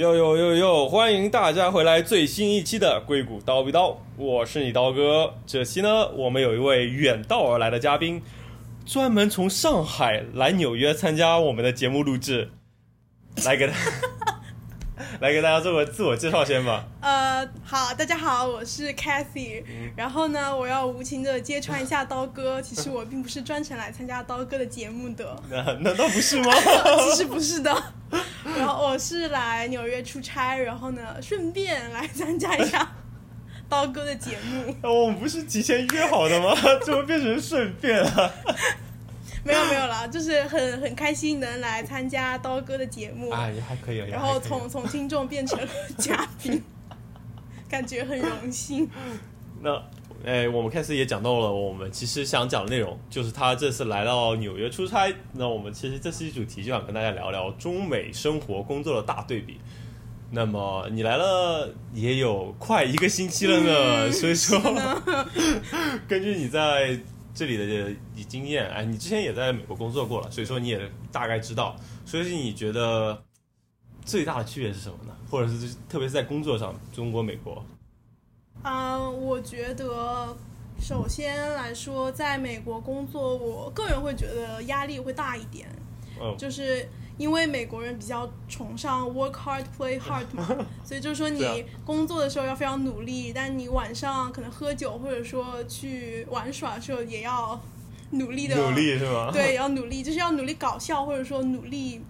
哟哟哟哟！欢迎大家回来最新一期的硅谷刀比刀，我是你刀哥。这期呢，我们有一位远道而来的嘉宾，专门从上海来纽约参加我们的节目录制，来给他 来给大家做个自我介绍先吧。呃，好，大家好，我是 Cathy。然后呢，我要无情的揭穿一下刀哥，其实我并不是专程来参加刀哥的节目的，那难道不是吗？其实不是的。然后我是来纽约出差，然后呢，顺便来参加一下刀哥的节目。我们不是提前约好的吗？怎么变成顺便了？没有没有啦，就是很很开心能来参加刀哥的节目，啊，也还可以，也还可以然后从从听众变成了嘉宾，感觉很荣幸。那，哎，我们开始也讲到了我们其实想讲的内容，就是他这次来到纽约出差。那我们其实这期主题就想跟大家聊聊中美生活工作的大对比。那么你来了也有快一个星期了呢，嗯所以说根据你在这里的经验，哎，你之前也在美国工作过了，所以说你也大概知道。所以说你觉得最大的区别是什么呢？或者是特别是在工作上，中国、美国？嗯，我觉得首先来说，在美国工作，我个人会觉得压力会大一点，嗯，就是因为美国人比较崇尚 work hard play hard 嘛，所以就是说你工作的时候要非常努力，但你晚上可能喝酒或者说去玩耍的时候也要努力的努力是吗？对，要努力，就是要努力搞笑，或者说努力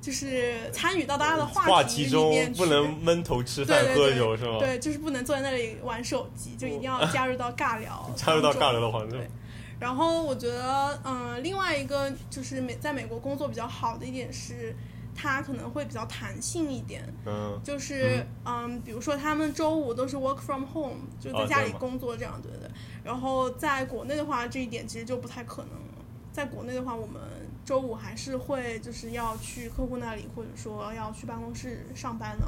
就是参与到大家的话题里中面去。不能闷头吃饭喝对对对酒是吗？对，就是不能坐在那里玩手机，就一定要 加入到尬聊加入到尬聊的环境对。然后我觉得，嗯、另外一个就是美在美国工作比较好的一点是，它可能会比较弹性一点，嗯，就是嗯比如说他们周五都是 work from home，就在家里工作这样，对对对。然后在国内的话，这一点其实就不太可能了。在国内的话，我们周五还是会就是要去客户那里，或者说要去办公室上班的。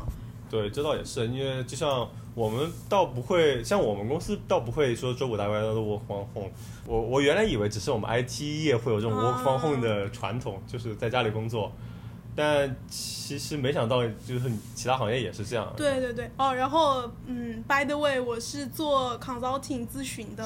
对，这倒也是，因为就像我们倒不会，像我们公司倒不会说周五大家都 work from home。我我原来以为只是我们 IT 业会有这种 work from home 的传统，就是在家里工作，但其实没想到就是其他行业也是这样。对对对，哦，然后嗯，by the way，我是做 consulting 咨询的，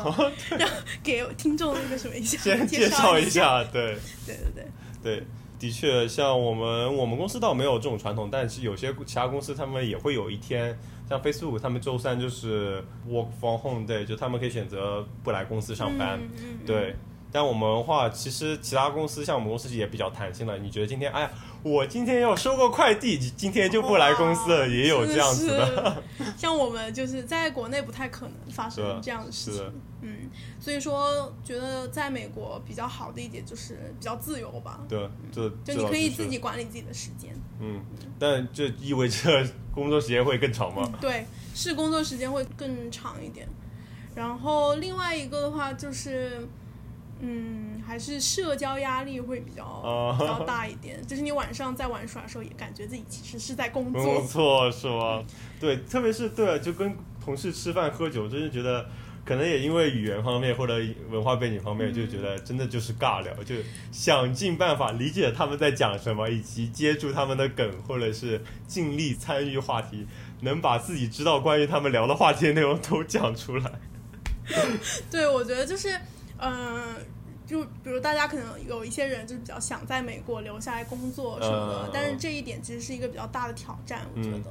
让 给听众那个什么一下，先介绍一一下，对对对对，对。的确，像我们我们公司倒没有这种传统，但是有些其他公司他们也会有一天，像 Facebook 他们周三就是 work from home day，就他们可以选择不来公司上班。嗯嗯嗯对，但我们的话，其实其他公司像我们公司也比较弹性了。你觉得今天，哎呀，我今天要收个快递，今天就不来公司了，也有这样子的。像我们就是在国内不太可能发生这样的事情，嗯，所以说觉得在美国比较好的一点就是比较自由吧，对，就就你可以自己管理自己的时间，嗯，但这意味着 工作时间会更长吗？对，是工作时间会更长一点。然后另外一个的话就是，嗯，还是社交压力会比较、哦比较大一点。就是你晚上在玩耍的时候，也感觉自己其实是在工工作。作是吗？对，特别是对，就跟同事吃饭喝酒，真是觉得。可能也因为语言方面或者文化背景方面，就觉得真的就是尬聊，就想尽办法理解他们在讲什么，以及接住他们的梗，或者是尽力参与话题，能把自己知道关于他们聊的话题的内容都讲出来。对，我觉得就是，嗯、就比如大家可能有一些人就是比较想在美国留下来工作什么的，嗯但是这一点其实是一个比较大的挑战，我觉嗯得、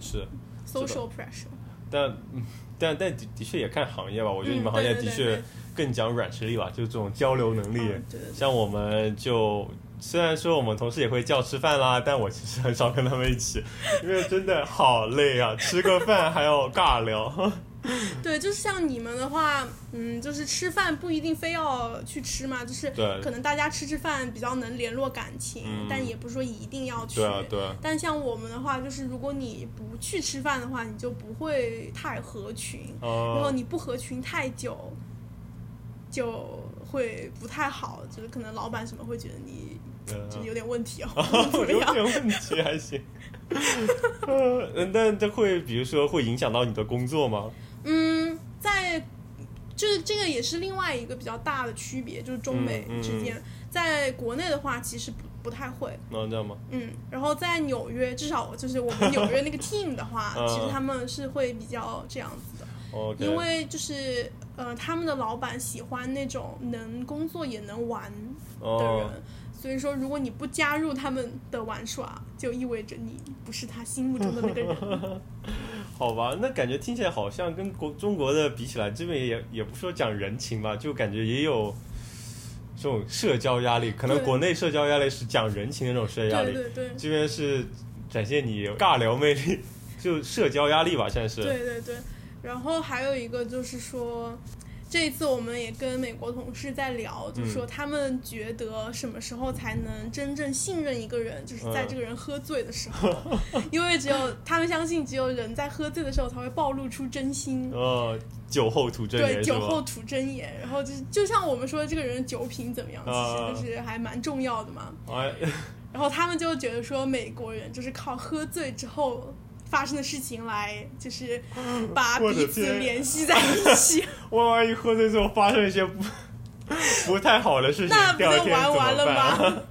是，social pressure。但嗯但但的的确也看行业吧，我觉得你们嗯行业的确更讲软实力吧，就是这种交流能力。嗯对对对像我们就虽然说我们同事也会叫吃饭啦，但我其实很少跟他们一起，因为真的好累啊，吃个饭还要尬聊。对，就是像你们的话，嗯，就是吃饭不一定非要去吃嘛，就是对可能大家吃吃饭比较能联络感情，嗯但也不是说一定要去。对啊，对啊，但像我们的话，就是如果你不去吃饭的话，你就不会太合群，然后哦、你不合群太久，就会不太好，就是可能老板什么会觉得你呃就是有点问题哦，有？点问题还行。呃，但这会比如说会影响到你的工作吗？嗯，在就是这个也是另外一个比较大的区别，就是中美嗯嗯之间，在国内的话，其实不不太会。能这样吗？嗯，然后在纽约，至少就是我们纽约那个 team 的话，嗯其实他们是会比较这样子的因为就是呃，他们的老板喜欢那种能工作也能玩的人。哦，所以说，如果你不加入他们的玩耍，就意味着你不是他心目中的那个人。好吧，那感觉听起来好像跟国中国的比起来，这边也也不说讲人情吧，就感觉也有这种社交压力。可能国内社交压力是讲人情的那种社交压力，对对对，这边是展现你尬聊魅力，就社交压力吧，现在是。对对对。然后还有一个就是说，这一次我们也跟美国同事在聊，就是说他们觉得什么时候才能真正信任一个人，就是在嗯。这个人喝醉的时候，因为只有他们相信，只有人在喝醉的时候才会暴露出真心。哦，酒后吐真言对，酒后吐真言，然后就是就像我们说这个人酒品怎么样，其啊。实就是还蛮重要的嘛。哎，然后他们就觉得说美国人就是靠喝醉之后发生的事情来，就是 把彼此联系在一起，万万一喝醉之后发生一些不 不太好的事情，那不就玩完了？吗？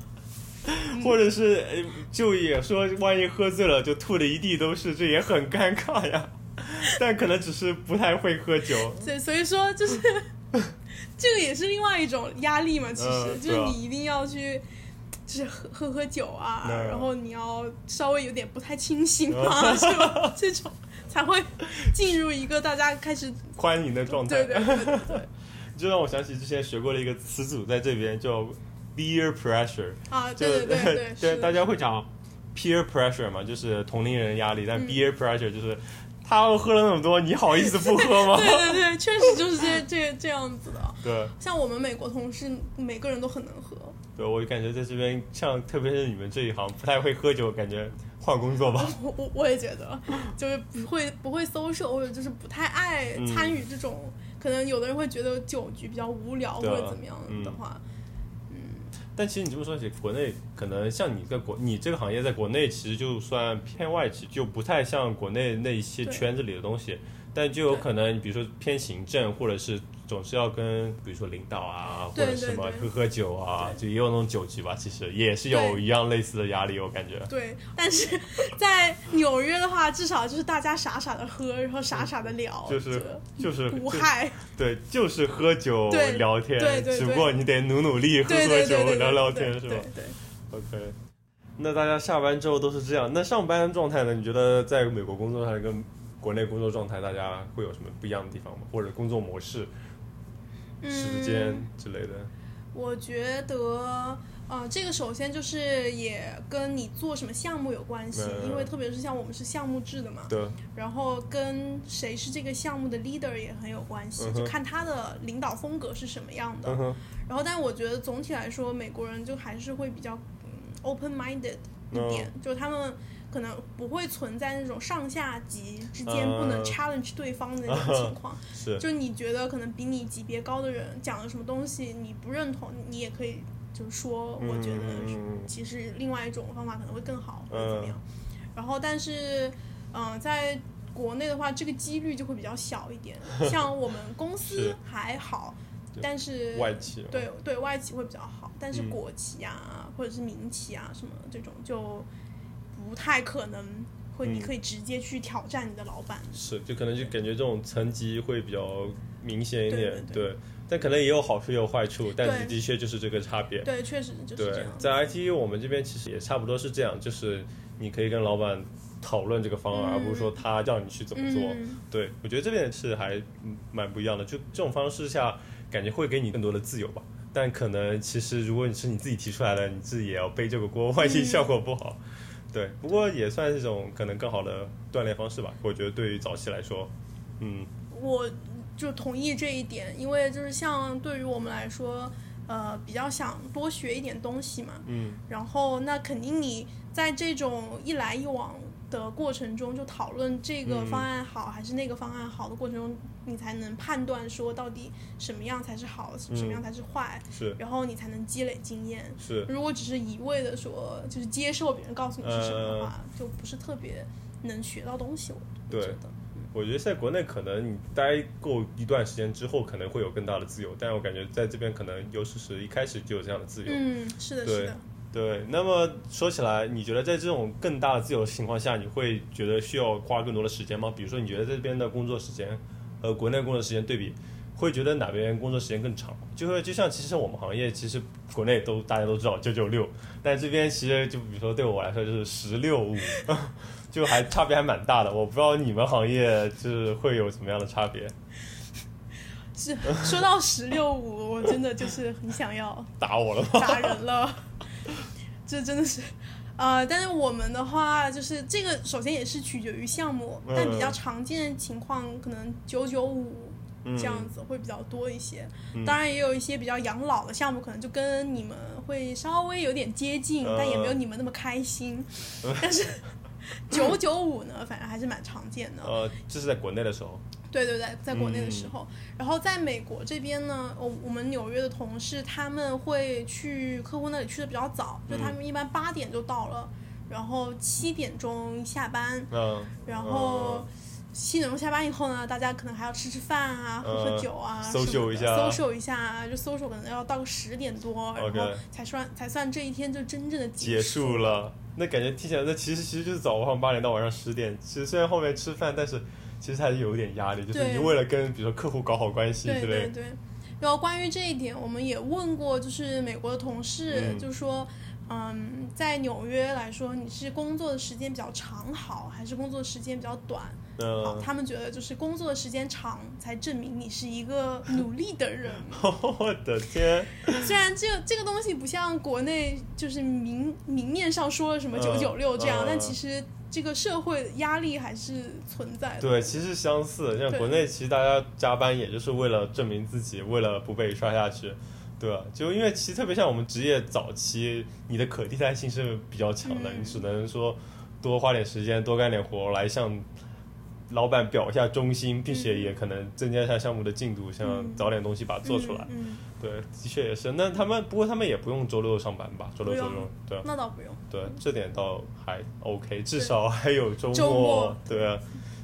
或者是呃就也说，万一喝醉了就吐的一地都是，这也很尴尬呀。但可能只是不太会喝酒，对，所以说就是这个也是另外一种压力嘛，其实、就是你一定要去。就是喝喝喝酒啊，嗯然后你要稍微有点不太清醒啊，是吧？这种才会进入一个大家开始 欢迎的状态。对对对对对 就让我想起之前学过的一个词组，在这边叫 peer pressure，啊，对对对对对，大家会讲 peer pressure 嘛，就是同龄人压力，但嗯 peer pressure 就是他喝了那么多，你好意思不喝吗？对对对，确实就是这这这样子的。对像我们美国同事，每个人都很能喝。对，我感觉在这边，像特别是你们这一行不太会喝酒，感觉换工作吧。我我我也觉得，就是不会不会 social，或者就是不太爱嗯参与这种。可能有的人会觉得酒局比较无聊，或者怎么样的话，嗯但其实你这么说起，国内可能像你在国，你这个行业在国内其实就算偏外企，就不太像国内那一些圈子里的东西，但就有可能，比如说偏行政，或者是总是要跟，比如说领导啊，或者什么喝喝酒啊，就也有那种酒局吧，其实也是有一样类似的压力，我感觉。对。但是 在纽约的话，至少就是大家傻傻的喝，然后傻傻的聊，就是就是无就害。对，就是喝酒对聊天，对对对只不过你得努努力喝喝酒聊聊天，是吧对对。？OK。那大家下班之后都是这样，那上班状态呢？你觉得在美国工作还是跟国内工作状态，大家会有什么不一样的地方吗？或者工作模式、时间嗯之类的？我觉得，呃，这个首先就是也跟你做什么项目有关系，嗯。因为特别是像我们是项目制的嘛，对，然后跟谁是这个项目的 leader 也很有关系，嗯就看他的领导风格是什么样的。嗯，然后，但我觉得总体来说，美国人就还是会比较嗯 open minded 一点，嗯就他们。可能不会存在那种上下级之间嗯不能 challenge 对方的那种情况，是，就你觉得可能比你级别高的人讲了什么东西你不认同，你也可以就是说，我觉得嗯其实另外一种方法可能会更好或者嗯怎么样。然后，但是，嗯、在国内的话，这个几率就会比较小一点。像我们公司还好，对但是外企对对外企会比较好，但是嗯。国企啊、或者是民企啊什么这种就不太可能会，嗯。你可以直接去挑战你的老板。是，就可能就感觉这种层级会比较明显一点，对对但可能也有好处也有坏处，但是的确就是这个差别。对，确实就是这样，。在 IT 我们这边其实也差不多是这样，就是你可以跟老板讨论这个方案，嗯。而不是说他叫你去怎么做。嗯。对我觉得这边是还嗯蛮不一样的，就这种方式下，感觉会给你更多的自由吧。但可能其实如果你是你自己提出来的，你自己也要背这个锅，万一嗯效果不好。对，不过也算是一种可能更好的锻炼方式吧。我觉得对于早期来说，嗯，我就同意这一点，因为就是像对于我们来说，呃，比较想多学一点东西嘛。嗯，然后那肯定你在这种一来一往的过程中，就讨论这个嗯方案好还是那个方案好的过程中，你才能判断说到底什么样才是好，什么样才是坏，是然后你才能积累经验。是，如果只是一味的说，就是接受别人告诉你是什么的话，就不是特别能学到东西。我对觉得，我觉得在国内可能你待够一段时间之后，可能会有更大的自由，但是我感觉在这边可能尤其是一开始就有这样的自由。嗯，是的，是的。对，那么说起来，你觉得在这种更大的自由的情况下，你会觉得需要花更多的时间吗？比如说，你觉得这边的工作时间和国内工作时间对比，会觉得哪边工作时间更长？就会就像其实我们行业，其实国内都大家都知道九九六，但这边其实就比如说对我来说就是十六五，就还差别还蛮大的。我不知道你们行业就是会有什么样的差别？是说到十六五，我真的就是很想要 打我了吗？打人了，这真的是。呃，但是我们的话，就是这个首先也是取决于项目，嗯但比较常见的情况可能九九五嗯这样子会比较多一些。嗯当然也有一些比较养老的项目，可能就跟你们会稍微有点接近，嗯但也没有你们那么开心。但是九九五呢，反正还是蛮常见的。呃，这是在国内的时候，对对对，在国内的嗯。时候，然后在美国这边呢，我我们纽约的同事他们会去客户那里去的比较早，就他们一般八点就到了，然后七点钟下班，嗯，然后七点钟下班以后呢，大家可能还要吃吃饭啊，喝喝嗯酒啊么的一下。social 一下啊，就 social 可能要到个十点多，然后才算才算这一天就真正的结束。束。了。那感觉听起来，那其实其实就是早上八点到晚上十点。其实虽然后面吃饭，但是其实还是有一点压力，就是你为了跟比如说客户搞好关系对之类。对对，然后关于这一点，我们也问过，就是美国的同事，嗯就说，嗯，在纽约来说，你是工作的时间比较长好，还是工作时间比较短好？嗯，他们觉得就是工作的时间长，才证明你是一个努力的人。我的天，虽然这个这个东西不像国内就是明明面上说了什么九九六这样，嗯但其实这个社会压力还是存在的。对，其实相似。像国内，其实大家加班也就是为了证明自己，为了不被刷下去，对吧？就因为其实特别像我们职业早期，你的可替代性是比较强的，嗯你只能说多花点时间，多干点活来向老板表一下忠心，并且也可能增加一下项目的进度，想嗯早点东西把它做出来。嗯，对，的确也是。那他们不过他们也不用周六上班吧？周六周六，对嗯那倒不用。对，这点倒还 OK，至少还有周末。周末对啊，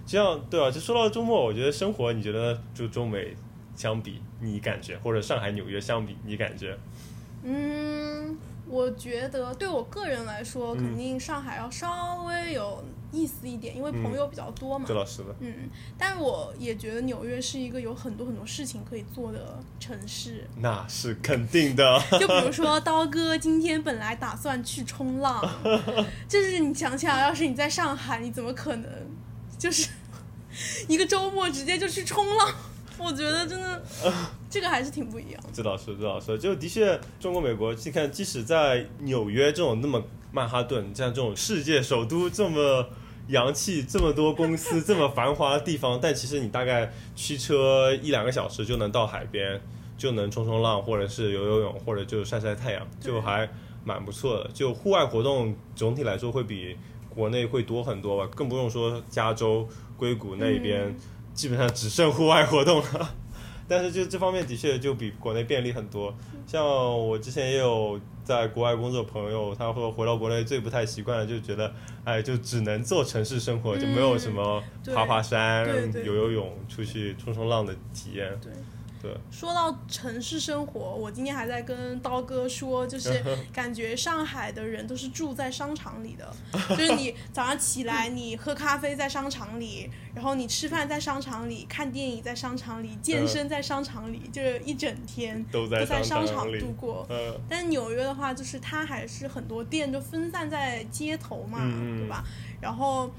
这样对啊。就说到周末，我觉得生活，你觉得就中美相比，你感觉或者上海、纽约相比，你感觉？嗯，我觉得对我个人来说，嗯肯定上海要稍微有意思一点，因为朋友比较多嘛。嗯，但是我也觉得纽约是一个有很多很多事情可以做的城市。那是肯定的。就比如说，刀哥今天本来打算去冲浪，就是你想想，要是你在上海，你怎么可能就是一个周末直接就去冲浪？我觉得真的 这个还是挺不一样的。这倒是，这倒是，就的确，中国、美国，你看，即使在纽约这种那么曼哈顿，像这种世界首都这么洋气、这么多公司、这么繁华的地方，但其实你大概驱车一两个小时就能到海边，就能冲冲浪，或者是游游泳，或者就晒晒太阳，就还蛮不错的。就户外活动总体来说会比国内会多很多吧，更不用说加州、硅谷那边。嗯基本上只剩户外活动了。但是就这方面的确就比国内便利很多。像我之前也有在国外工作的朋友，他会回到国内最不太习惯的，就觉得哎，就只能做城市生活，就没有什么爬爬山、游游泳、出去冲冲浪的体验。对。对，说到城市生活，我今天还在跟刀哥说，就是 感觉上海的人都是住在商场里的，就是你早上起来，你喝咖啡在商场里，然后你吃饭在商场里，看电影在商场里，健身在商场里，就是一整天都在商场度过。呃，但是纽约的话，就是它还是很多店就分散在街头嘛，对吧？然后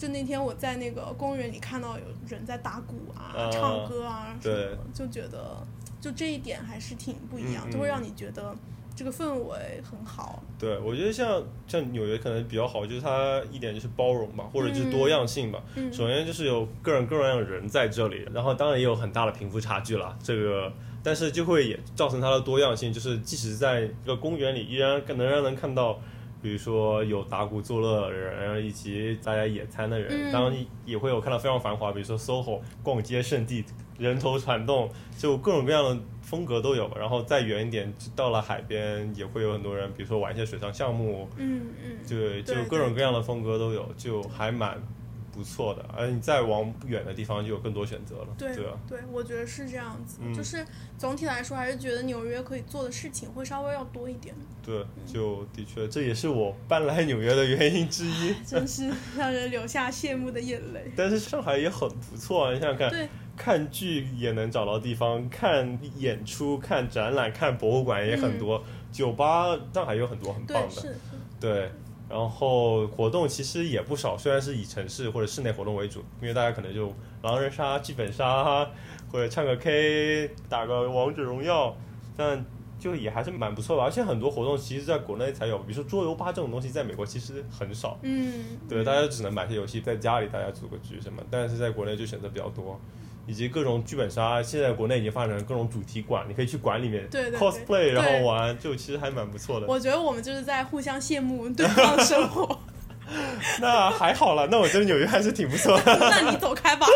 就那天我在那个公园里看到有人在打鼓啊、啊唱歌啊什么对，就觉得就这一点还是挺不一样，就会让你觉得这个氛围很好。对，我觉得像像纽约可能比较好，就是它一点就是包容吧，或者就是多样性吧。嗯首先就是有各种各样的人在这里，然后当然也有很大的贫富差距了，这个，但是就会也造成它的多样性，就是即使在一个公园里，依然能让人看到，比如说有打鼓作乐的人，以及大家野餐的人，嗯当然也会有看到非常繁华，比如说 SOHO 逛街圣地，人头攒动，就各种各样的风格都有。然后再远一点，到了海边，也会有很多人，比如说玩一些水上项目，嗯嗯，对，就各种各样的风格都有，就还蛮不错的，而你再往远的地方就有更多选择了。对对我觉得是这样子，嗯就是总体来说还是觉得纽约可以做的事情会稍微要多一点，对，就的确这也是我搬来纽约的原因之一。真是让人流下羡慕的眼泪。但是上海也很不错啊，你想想看，对，看剧也能找到地方，看演出、看展览、看博物馆也很多，酒吧上海有很多很棒对，的。对，然后活动其实也不少，虽然是以城市或者室内活动为主，因为大家可能就狼人杀、剧本杀，或者唱个 K、打个王者荣耀，但就也还是蛮不错的。而且很多活动其实在国内才有，比如说桌游吧这种东西，在美国其实很少。嗯，对，大家只能买些游戏在家里大家组个局什么，但是在国内就选择比较多。以及各种剧本杀，现在国内已经发展成各种主题馆，你可以去馆里面 cosplay，然后玩，就其实还蛮不错的。我觉得我们就是在互相羡慕对方的生活。那还好了，那我觉得纽约还是挺不错的。那你走开吧。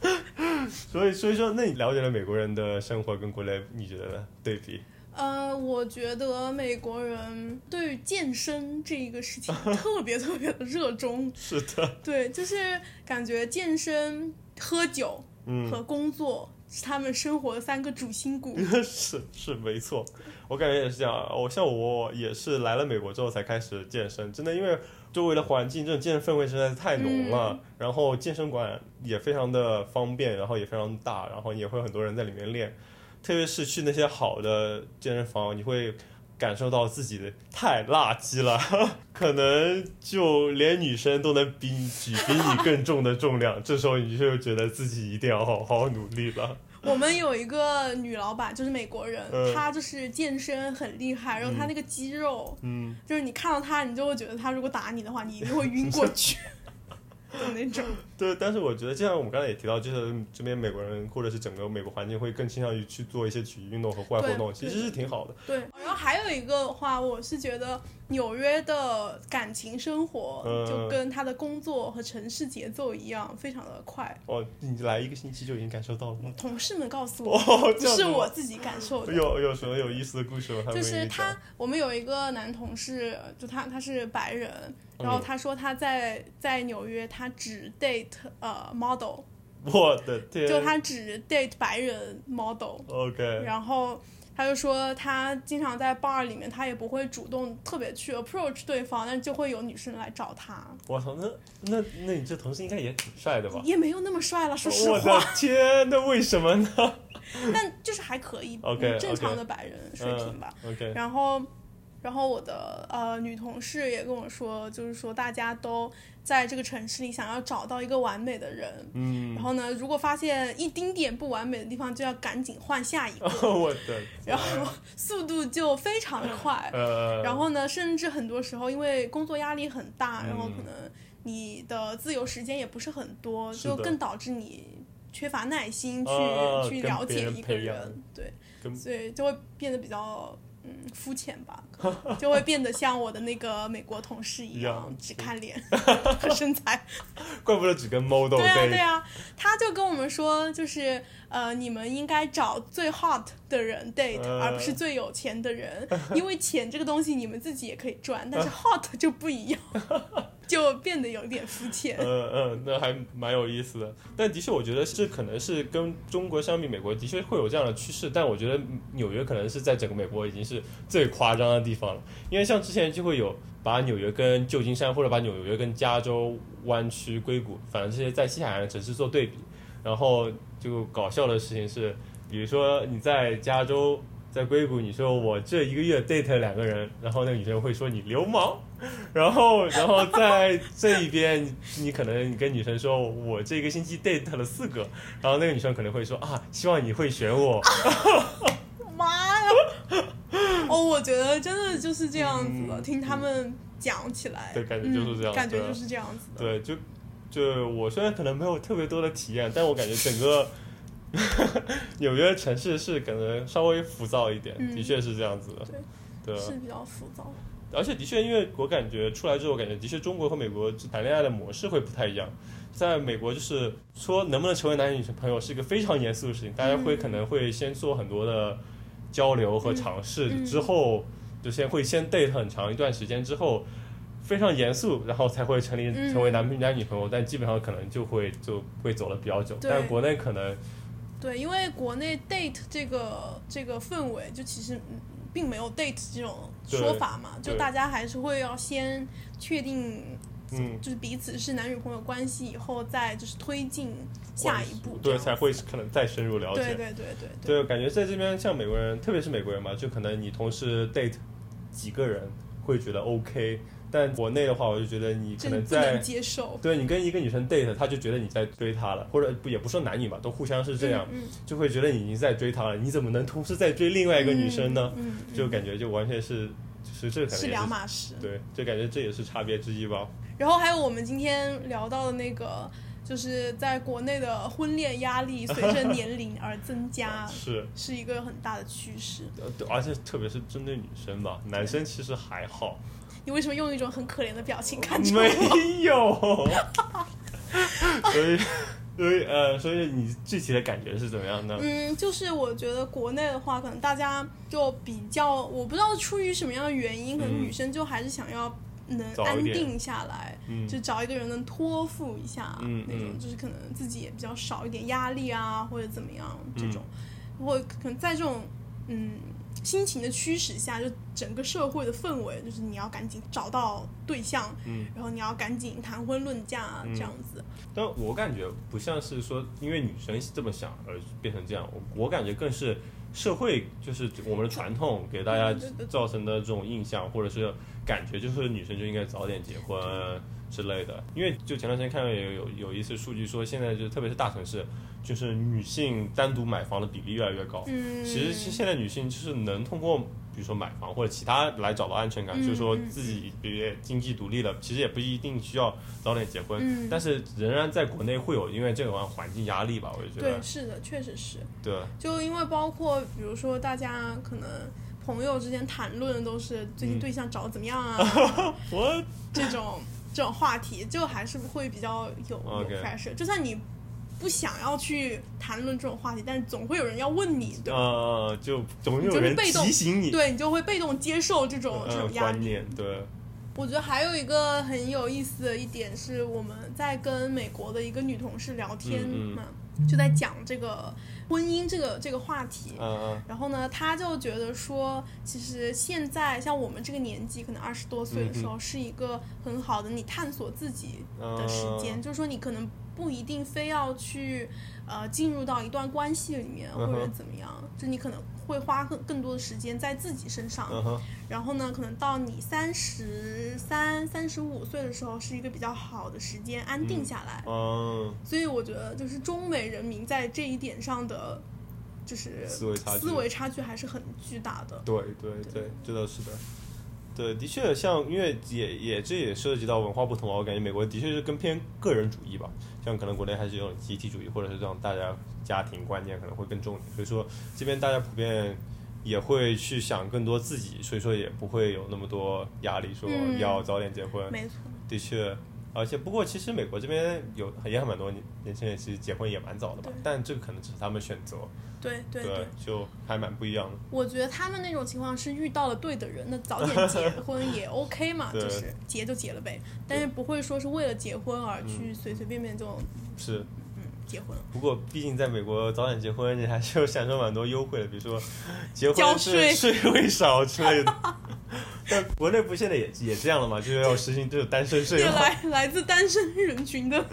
所以，所以说，那你了解了美国人的生活跟国内，你觉得呢？对比？呃，我觉得美国人对于健身这一个事情特别特别的热衷。是的，对，就是感觉健身、喝酒嗯，和工作是他们生活的三个主心骨。是是没错，我感觉也是这样。我像我也是来了美国之后才开始健身，真的因为周围的环境这种健身氛围实在是太浓了，然后健身馆也非常的方便，然后也非常大，然后也会有很多人在里面练，特别是去那些好的健身房，你会。感受到自己的太垃圾了，可能就连女生都能比你举比你更重的重量，这时候你就觉得自己一定要好好努力了。我们有一个女老板，就是美国人，嗯。她就是健身很厉害，然后她那个肌肉，嗯，就是你看到她，你就会觉得她如果打你的话，你一定会晕过去。的 那种。对，但是我觉得，就像我们刚才也提到，就是这边美国人或者是整个美国环境会更倾向于去做一些体育运动和户外活动，其实是挺好的。对，然后还有一个话，我是觉得纽约的感情生活嗯就跟他的工作和城市节奏一样，非常的快。哦，你来一个星期就已经感受到了吗？同事们告诉我，哦，不这样子吗是我自己感受的。有有什么有意思的故事吗？就是他，我们有一个男同事，就他他是白人，然后嗯他说他在在纽约，他只 date 呃 model，我的天，就他只 date 白人 model，OK，然后他就说他经常在 bar 里面，他也不会主动特别去 approach 对方，但就会有女生来找他，我操，那那那你这同事应该也挺帅的吧？也没有那么帅了，说实我话，的天，那为什么呢 但就是还可以 OK，嗯正常的白人水平吧。嗯？OK，然后，然后我的呃女同事也跟我说，就是说大家都在这个城市里想要找到一个完美的人，嗯。然，后呢，如果发现一丁点不完美的地方，就要赶紧换下一个，我的，然后。速度就非常快。呃，然后呢，甚至很多时候因为工作压力很大，然后嗯。可能你的自由时间也不是很多，就更导致你缺乏耐心去、啊去了解一个人人，对，所以就会变得比较嗯肤浅吧，就会变得像我的那个美国同事一一样。样，只看脸和 身材。怪不得只跟 model 对啊，对啊，他就跟我们说，就是呃，你们应该找最 hot 的人 date，、呃。而不是最有钱的人，因为钱这个东西你们自己也可以赚，但是 hot 就不一样，就变得有点肤浅。嗯嗯，那还蛮有意思的。但的确，我觉得这可能是跟中国相比，美国的确会有这样的趋势。但我觉得纽约可能是在整个美国已经是最夸张的地方了。因为像之前就会有把纽约跟旧金山，或者把纽约跟加州湾区、硅谷，反正这些在西海岸的城市做对比。然后就搞笑的事情是，比如说你在加州。在硅谷，你说我这一个月 date 两个人，然后那个女生会说你流氓，然后，然后在这一边，你你可能你跟女生说，我这个星期 date 了四个，然后那个女生可能会说啊，希望你会选我。妈呀！哦，我觉得真的就是这样子的，嗯听他们讲起来，对感觉就是这样嗯感觉就是这样子的。对，就就我虽然可能没有特别多的体验，但我感觉整个 纽约城市是可能稍微浮躁一点，嗯的确是这样子的。对，是比较浮躁。而且的确，因为我感觉出来之后，感觉的确中国和美国谈恋爱的模式会不太一样。在美国，就是说能不能成为男女朋友是一个非常严肃的事情，大家会可能会先做很多的交流和尝试，之后就先会先 date 很长一段时间之后。非常严肃，然后才会成立嗯成为男朋男女朋友，但基本上可能就会就会走了比较久。对但国内可能对，因为国内 date 这个这个氛围，就其实嗯并没有 date 这种说法嘛，就大家还是会要先确定，嗯。就是彼此是男女朋友关系以后，再就是推进下一步，对才会可能再深入了解。对对对对对。对，感觉在这边像美国人，特别是美国人嘛，就可能你同时 date 几个人会觉得 OK，但国内的话，我就觉得你可能在不能接受。对你跟一个女生 date，他就觉得你在追她了，或者不也不说男女吧，都互相是这样，嗯就会觉得你已经在追她了，你怎么能同时在追另外一个女生呢？就感觉就完全是，就是这可能是也两码事。对，就感觉这也是差别之一吧。然后还有我们今天聊到的那个，就是在国内的婚恋压力随着年龄而增加，是，是一个很大的趋势。而且特别是针对女生吧，男生其实还好，你为什么用一种很可怜的表情看着我？没有，所以，所以呃，所以你具体的感觉是怎么样的？嗯，就是我觉得国内的话，可能大家就比较，我不知道出于什么样的原因，可能嗯。女生就还是想要能安定下来，嗯。就找一个人能托付一下、嗯那种，嗯就是可能自己也比较少一点压力啊，或者怎么样这嗯。种，或可能在这种嗯心情的驱使下，就整个社会的氛围就是你要赶紧找到对象，嗯然后你要赶紧谈婚论嫁、嗯这样子。但我感觉不像是说因为女生这么想而变成这样，我我感觉更是社会就是我们的传统给大家造成的这种印象，或者是感觉，就是女生就应该早点结婚之类的。因为就前段时间看到有有有一次数据说，现在就特别是大城市，就是女性单独买房的比例越来越高。嗯，其实是现在女性就是能通过，比如说买房或者其他来找到安全感，嗯就是说嗯自己比如经济独立了，其实也不一定需要早点结婚，嗯但是仍然在国内会有因为这种环境压力吧，我就觉对，得，是的，确实是。对，就因为包括比如说大家可能朋友之间谈论的都是最近嗯对象找的怎么样啊，我这种这种话题，就还是会比较有有 OK pressure。就算你不想要去谈论这种话题，但是总会有人要问你，对吧？呃，就总你有人提醒你，对你就会被动接受这种这呃，种压力。观念，对，我觉得还有一个很有意思的一点是，我们在跟美国的一个女同事聊天嗯。就在讲这个婚姻这个这个话题。嗯然后呢，她就觉得说，其实现在像我们这个年纪，可能二十多岁的时候，是一个很好的你探索自己的时间。嗯就是说，你可能不一定非要去呃进入到一段关系里面，或者怎么样，就你可能会花更更多的时间在自己身上。然后呢，可能到你三十三、三十五岁的时候，是一个比较好的时间，安定下来。嗯，所以我觉得，就是中美人民在这一点上的，就是思维差距思维差距还是很巨大的。对对对，这倒是的。对，的确，像因为也也这也涉及到文化不同啊，我感觉美国的确是更偏个人主义吧，像可能国内还是有种集体主义，或者是这种大家家庭观念可能会更重一点，所以说这边大家普遍也会去想更多自己，所以说也不会有那么多压力，说嗯要早点结婚。没错，的确，而且不过其实美国这边有也很蛮多年年轻人其实结婚也蛮早的吧，但这个可能只是他们选择，对对对，就还蛮不一样的。我觉得他们那种情况是遇到了对的人，那早点结 婚也 OK 嘛，就是结就结了呗，但是不会说是为了结婚而去随随便便这种是，嗯结婚。不过毕竟在美国早点结婚，你还 是有享受蛮多优惠的，比如说 结婚是 税税会少之类的。但国内不现在也也这样了嘛，就是要实行这种单身税。来来自单身人群的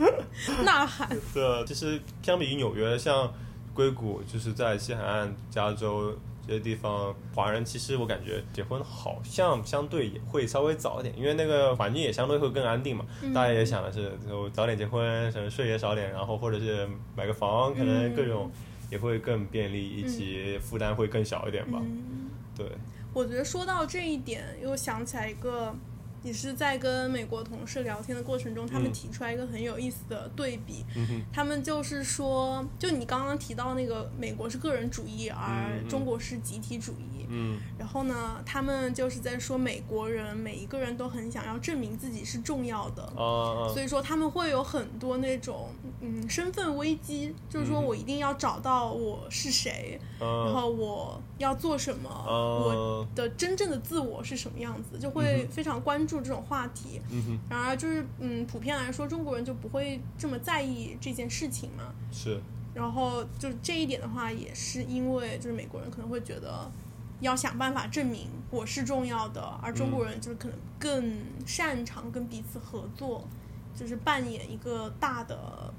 呐喊。对，其实相比于纽约，像硅谷，就是在西海岸、加州这些地方，华人其实我感觉结婚好像相对也会稍微早一点，因为那个环境也相对会更安定嘛。嗯大家也想的是，就早点结婚，可能税也少点，然后或者是买个房，可能各种也会更便利，以及负担会更小一点吧。嗯，对，我觉得说到这一点，又想起来一个，也是在跟美国同事聊天的过程中，他们嗯提出来一个很有意思的对比。嗯，他们就是说，就你刚刚提到那个美国是个人主义，而中国是集体主义。嗯。然后呢，他们就是在说美国人每一个人都很想要证明自己是重要的，啊所以说他们会有很多那种嗯身份危机，就是说嗯。我一定要找到我是谁，然嗯后我要做什么，我嗯的真正的自我是什么样子，就会非常关注这种话题。然而就是嗯，普遍来说，中国人就不会这么在意这件事情嘛。是。然后就是这一点的话，也是因为就是美国人可能会觉得要想办法证明我是重要的，而中国人就是可能更擅长跟彼此合作，就是扮演一个大的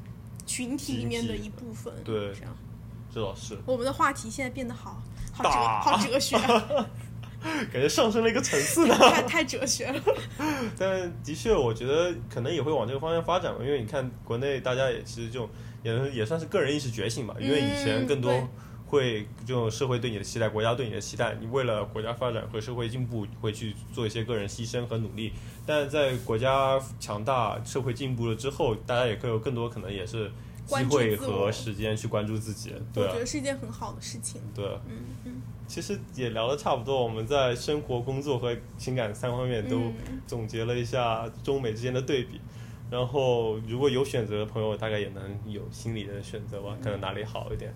群体里面的一部分。对这样这倒是，我们的话题现在变得好好哲好哲学，感觉上升了一个层次呢。太太哲学了。但的确，我觉得可能也会往这个方向发展吧，因为你看国内大家也其实就也也算是个人意识觉醒吧，因为以前更多对会这种社会对你的期待，国家对你的期待，你为了国家发展和社会进步会去做一些个人牺牲和努力，但在国家强大、社会进步了之后，大家也更有更多可能也是机会和时间去关注自己，对啊我觉，得是一件很好的事情。对啊。嗯嗯其实也聊得差不多，我们在生活、工作和情感三方面都嗯总结了一下中美之间的对比。然后，如果有选择的朋友，大概也能有心理的选择吧，可能哪里好一点。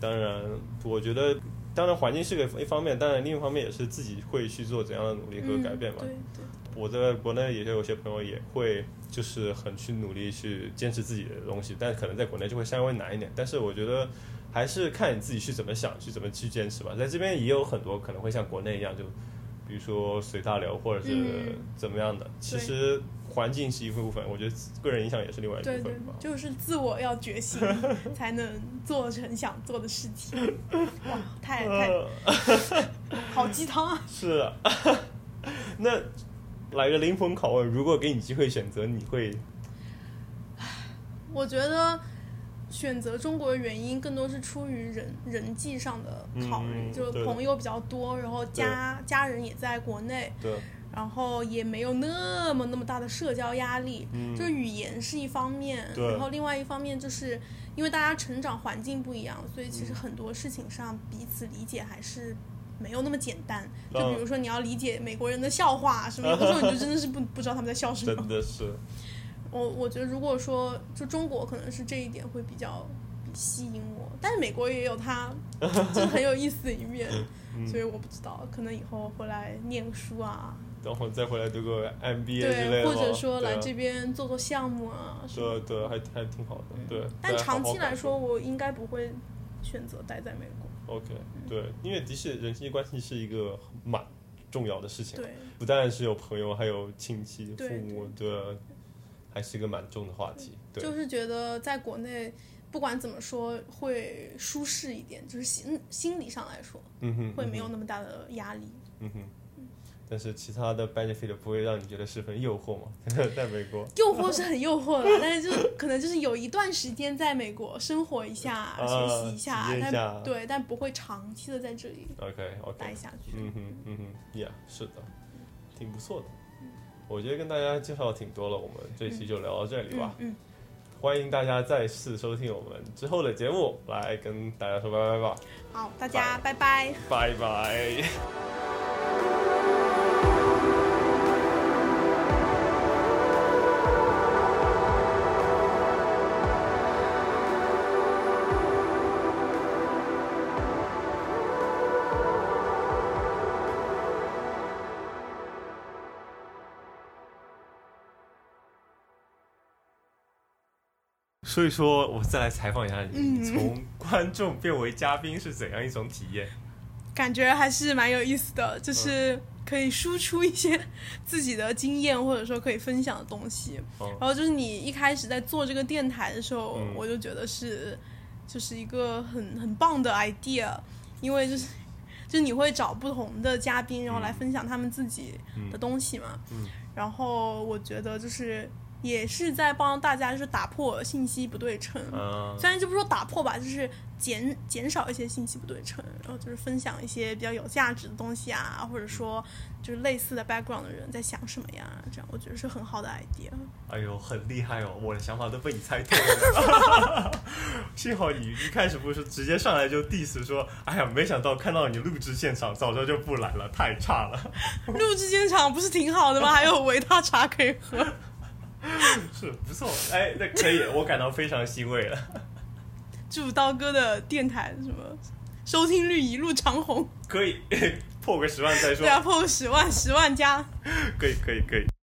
当然，我觉得，当然环境是个一方面，当然另一方面也是自己会去做怎样的努力和嗯，改变吧。对对，我在国内也有些朋友也会就是很去努力去坚持自己的东西，但可能在国内就会稍微难一点。但是我觉得还是看你自己去怎么想，去怎么去坚持吧。在这边也有很多可能会像国内一样，就比如说随大流或者是嗯怎么样的。其实环境是一部分，我觉得个人影响也是另外一部分对对分。，就是自我要觉醒，才能做成想做的事情。哇，太太呃好鸡汤啊！是啊，那来个灵魂拷问，如果给你机会选择，你会 我觉得选择中国的原因更多是出于人人际上的考虑，嗯就是朋友比较多，然后家家人也在国内，对然后也没有那么那么大的社交压力，嗯就是语言是一方面，然后另外一方面就是因为大家成长环境不一样，所以其嗯实很多事情上彼此理解还是。没有那么简单，嗯就比如说你要理解美国人的笑话什么，有的时候你就真的是不不知道他们在笑什么真。的 是我我觉得如果说就中国可能是这一点会比较比吸引我，但是美国也有它就是很有意思的一面，嗯所以我不知道，可能以后回来念书啊，然后再回来读个 MBA 之类对，的，或者说来这边做做项目啊对对，还还挺好的，对。嗯但长期来说，我应该不会选择待在美国。，OK，对，因为的确人际关系是一个蛮重要的事情，对，不但是有朋友，还有亲戚、父母，对，还是一个蛮重的话题，对，就是觉得在国内不管怎么说会舒适一点，就是心心理上来说嗯哼，会没有那么大的压力。嗯哼。但是其他的 benefit 不会让你觉得十分诱惑嘛？在美国，诱惑是很诱惑的，但是就是可能就是有一段时间在美国生活一下、啊学习一下，但对，但不会长期的在这里 OK OK，待下去。嗯哼嗯哼，Yeah，是的，挺不错的。我觉得跟大家介绍挺多了，我们这期就聊到这里吧。嗯嗯，欢迎大家再次收听我们之后的节目，来跟大家说拜拜吧，好，大家拜拜。拜拜。所以说，我再来采访一下你，嗯。从观众变为嘉宾是怎样一种体验？感觉还是蛮有意思的，就是可以输出一些自己的经验，或者说可以分享的东西。哦。然后就是你一开始在做这个电台的时候，嗯。我就觉得是就是一个很很棒的 idea，因为就是就是你会找不同的嘉宾，然后来分享他们自己的东西嘛。嗯。然后我觉得就是也是在帮大家就是打破信息不对称。嗯，虽然就不说打破吧，就是减减少一些信息不对称，然后就是分享一些比较有价值的东西啊，或者说就是类似的 background 的人在想什么呀，这样我觉得是很好的 idea。哎呦，很厉害哦！我的想法都被你猜透了。幸好你一开始不是直接上来就 diss 说，哎呀，没想到看到你录制现场，早知道就不来了，太差了。录制现场不是挺好的吗？还有维他茶可以喝。是不错，哎，那可以，我感到非常欣慰了。祝刀哥的电台什么收听率一路长虹，可以 破个十万再说对。啊，破个十万，十万加。可以，可以，可以。